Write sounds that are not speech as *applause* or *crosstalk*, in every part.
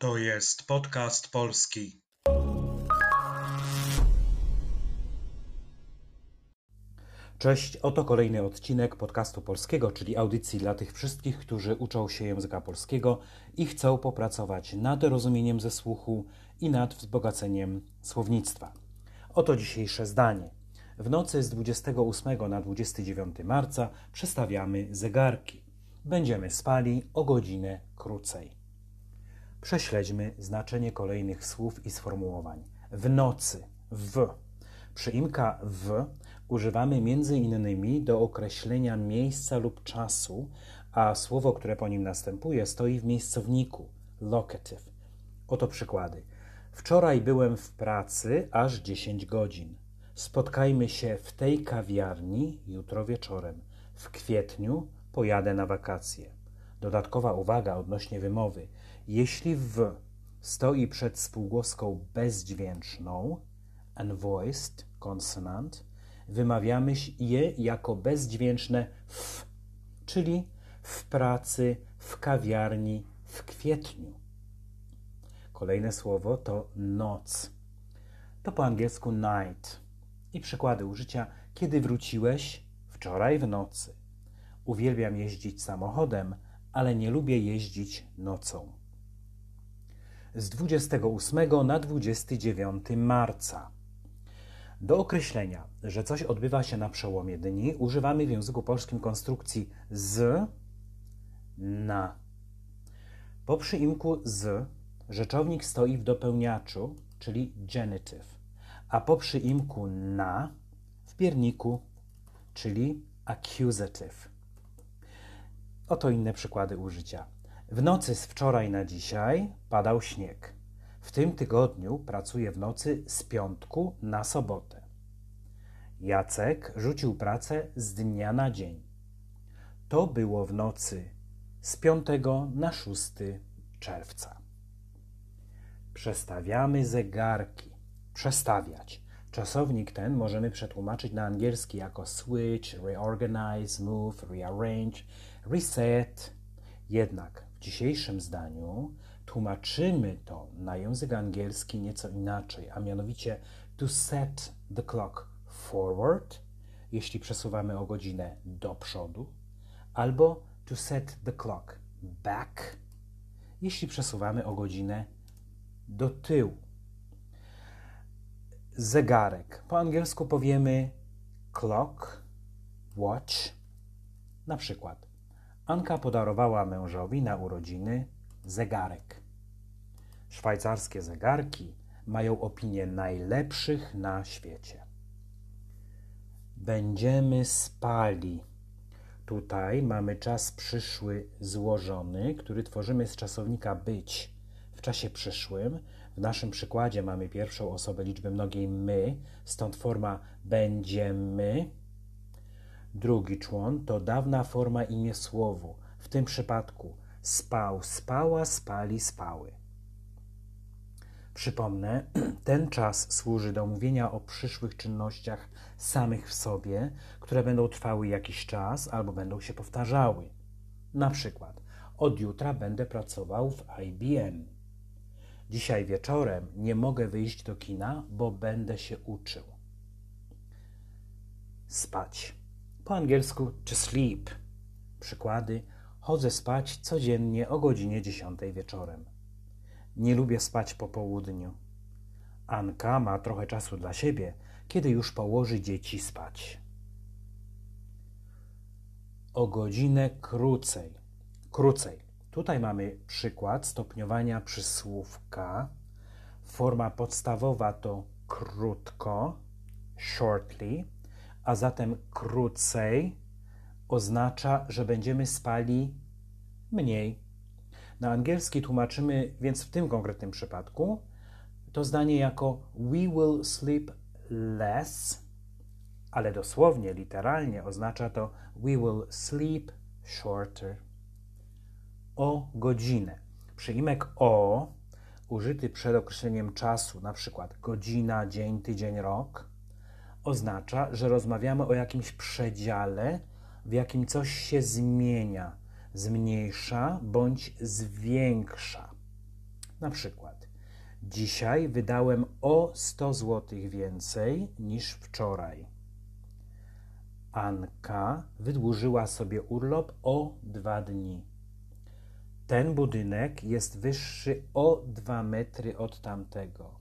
To jest podcast polski. Cześć, oto kolejny odcinek podcastu polskiego, czyli audycji dla tych wszystkich, którzy uczą się języka polskiego i chcą popracować nad rozumieniem ze słuchu i nad wzbogaceniem słownictwa. Oto dzisiejsze zdanie. W nocy z 28 na 29 marca przestawiamy zegarki. Będziemy spali o godzinę krócej. Prześledźmy znaczenie kolejnych słów i sformułowań. W nocy, w. Przyimka w używamy innymi do określenia miejsca lub czasu, a słowo, które po nim następuje, stoi w miejscowniku locative. Oto przykłady. Wczoraj byłem w pracy aż 10 godzin. Spotkajmy się w tej kawiarni jutro wieczorem. W kwietniu pojadę na wakacje. Dodatkowa uwaga odnośnie wymowy. Jeśli w stoi przed spółgłoską bezdźwięczną, unvoiced consonant, wymawiamy je jako bezdźwięczne f, czyli w pracy, w kawiarni, w kwietniu. Kolejne słowo to noc. To po angielsku night. I przykłady użycia: kiedy wróciłeś? Wczoraj w nocy. Uwielbiam jeździć samochodem, ale nie lubię jeździć nocą. Z 28 na 29 marca. Do określenia, że coś odbywa się na przełomie dni, używamy w języku polskim konstrukcji z, na. Po przyimku z rzeczownik stoi w dopełniaczu, czyli genitive, a po przyimku na w pierniku, czyli accusative. Oto inne przykłady użycia. W nocy z wczoraj na dzisiaj padał śnieg. W tym tygodniu pracuję w nocy z piątku na sobotę. Jacek rzucił pracę z dnia na dzień. To było w nocy z 5 na 6 czerwca. Przestawiamy zegarki. Przestawiać. Czasownik ten możemy przetłumaczyć na angielski jako switch, reorganize, move, rearrange, reset. Jednak w dzisiejszym zdaniu tłumaczymy to na język angielski nieco inaczej, a mianowicie to set the clock forward, jeśli przesuwamy o godzinę do przodu, albo to set the clock back, jeśli przesuwamy o godzinę do tyłu. Zegarek. Po angielsku powiemy clock, watch. Na przykład Anka podarowała mężowi na urodziny zegarek. Szwajcarskie zegarki mają opinię najlepszych na świecie. Będziemy spali. Tutaj mamy czas przyszły złożony, który tworzymy z czasownika być w czasie przyszłym. W naszym przykładzie mamy pierwszą osobę liczby mnogiej my, stąd forma będziemy. Drugi człon to dawna forma imię słowu. W tym przypadku spał, spała, spali, spały. Przypomnę, *clears throat* ten czas służy do mówienia o przyszłych czynnościach samych w sobie, które będą trwały jakiś czas albo będą się powtarzały. Na przykład, od jutra będę pracował w IBM. Dzisiaj wieczorem nie mogę wyjść do kina, bo będę się uczył. Spać. Po angielsku to sleep. Przykłady: chodzę spać codziennie o godzinie 10 wieczorem. Nie lubię spać po południu. Anka ma trochę czasu dla siebie, kiedy już położy dzieci spać. O godzinę krócej. Krócej. Tutaj mamy przykład stopniowania przysłówka. Forma podstawowa to krótko, shortly, a zatem krócej oznacza, że będziemy spali mniej. Na angielski tłumaczymy więc w tym konkretnym przypadku to zdanie jako We will sleep less, ale dosłownie, literalnie oznacza to We will sleep shorter. O godzinę. Przyimek o użyty przed określeniem czasu, na przykład godzina, dzień, tydzień, rok, oznacza, że rozmawiamy o jakimś przedziale, w jakim coś się zmienia, zmniejsza bądź zwiększa. Na przykład, dzisiaj wydałem o 100 zł więcej niż wczoraj. Anka wydłużyła sobie urlop o dwa dni. Ten budynek jest wyższy o dwa metry od tamtego.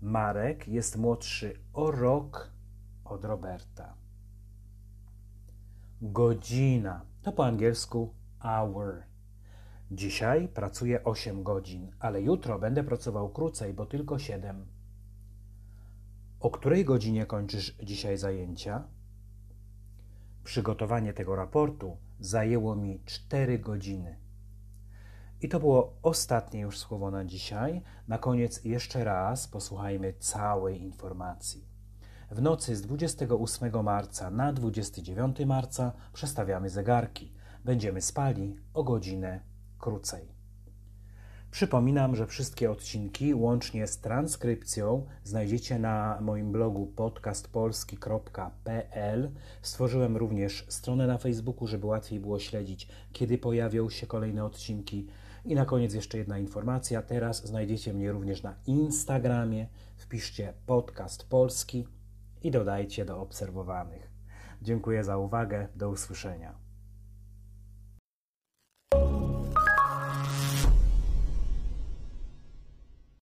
Marek jest młodszy o rok od Roberta. Godzina to po angielsku hour. Dzisiaj pracuję 8 godzin, ale jutro będę pracował krócej, bo tylko 7. O której godzinie kończysz dzisiaj zajęcia? Przygotowanie tego raportu zajęło mi 4 godziny. I to było ostatnie już słowo na dzisiaj. Na koniec jeszcze raz posłuchajmy całej informacji. W nocy z 28 marca na 29 marca przestawiamy zegarki. Będziemy spali o godzinę krócej. Przypominam, że wszystkie odcinki łącznie z transkrypcją znajdziecie na moim blogu podcastpolski.pl. Stworzyłem również stronę na Facebooku, żeby łatwiej było śledzić, kiedy pojawią się kolejne odcinki. I na koniec jeszcze jedna informacja. Teraz znajdziecie mnie również na Instagramie. Wpiszcie podcast polski i dodajcie do obserwowanych. Dziękuję za uwagę. Do usłyszenia.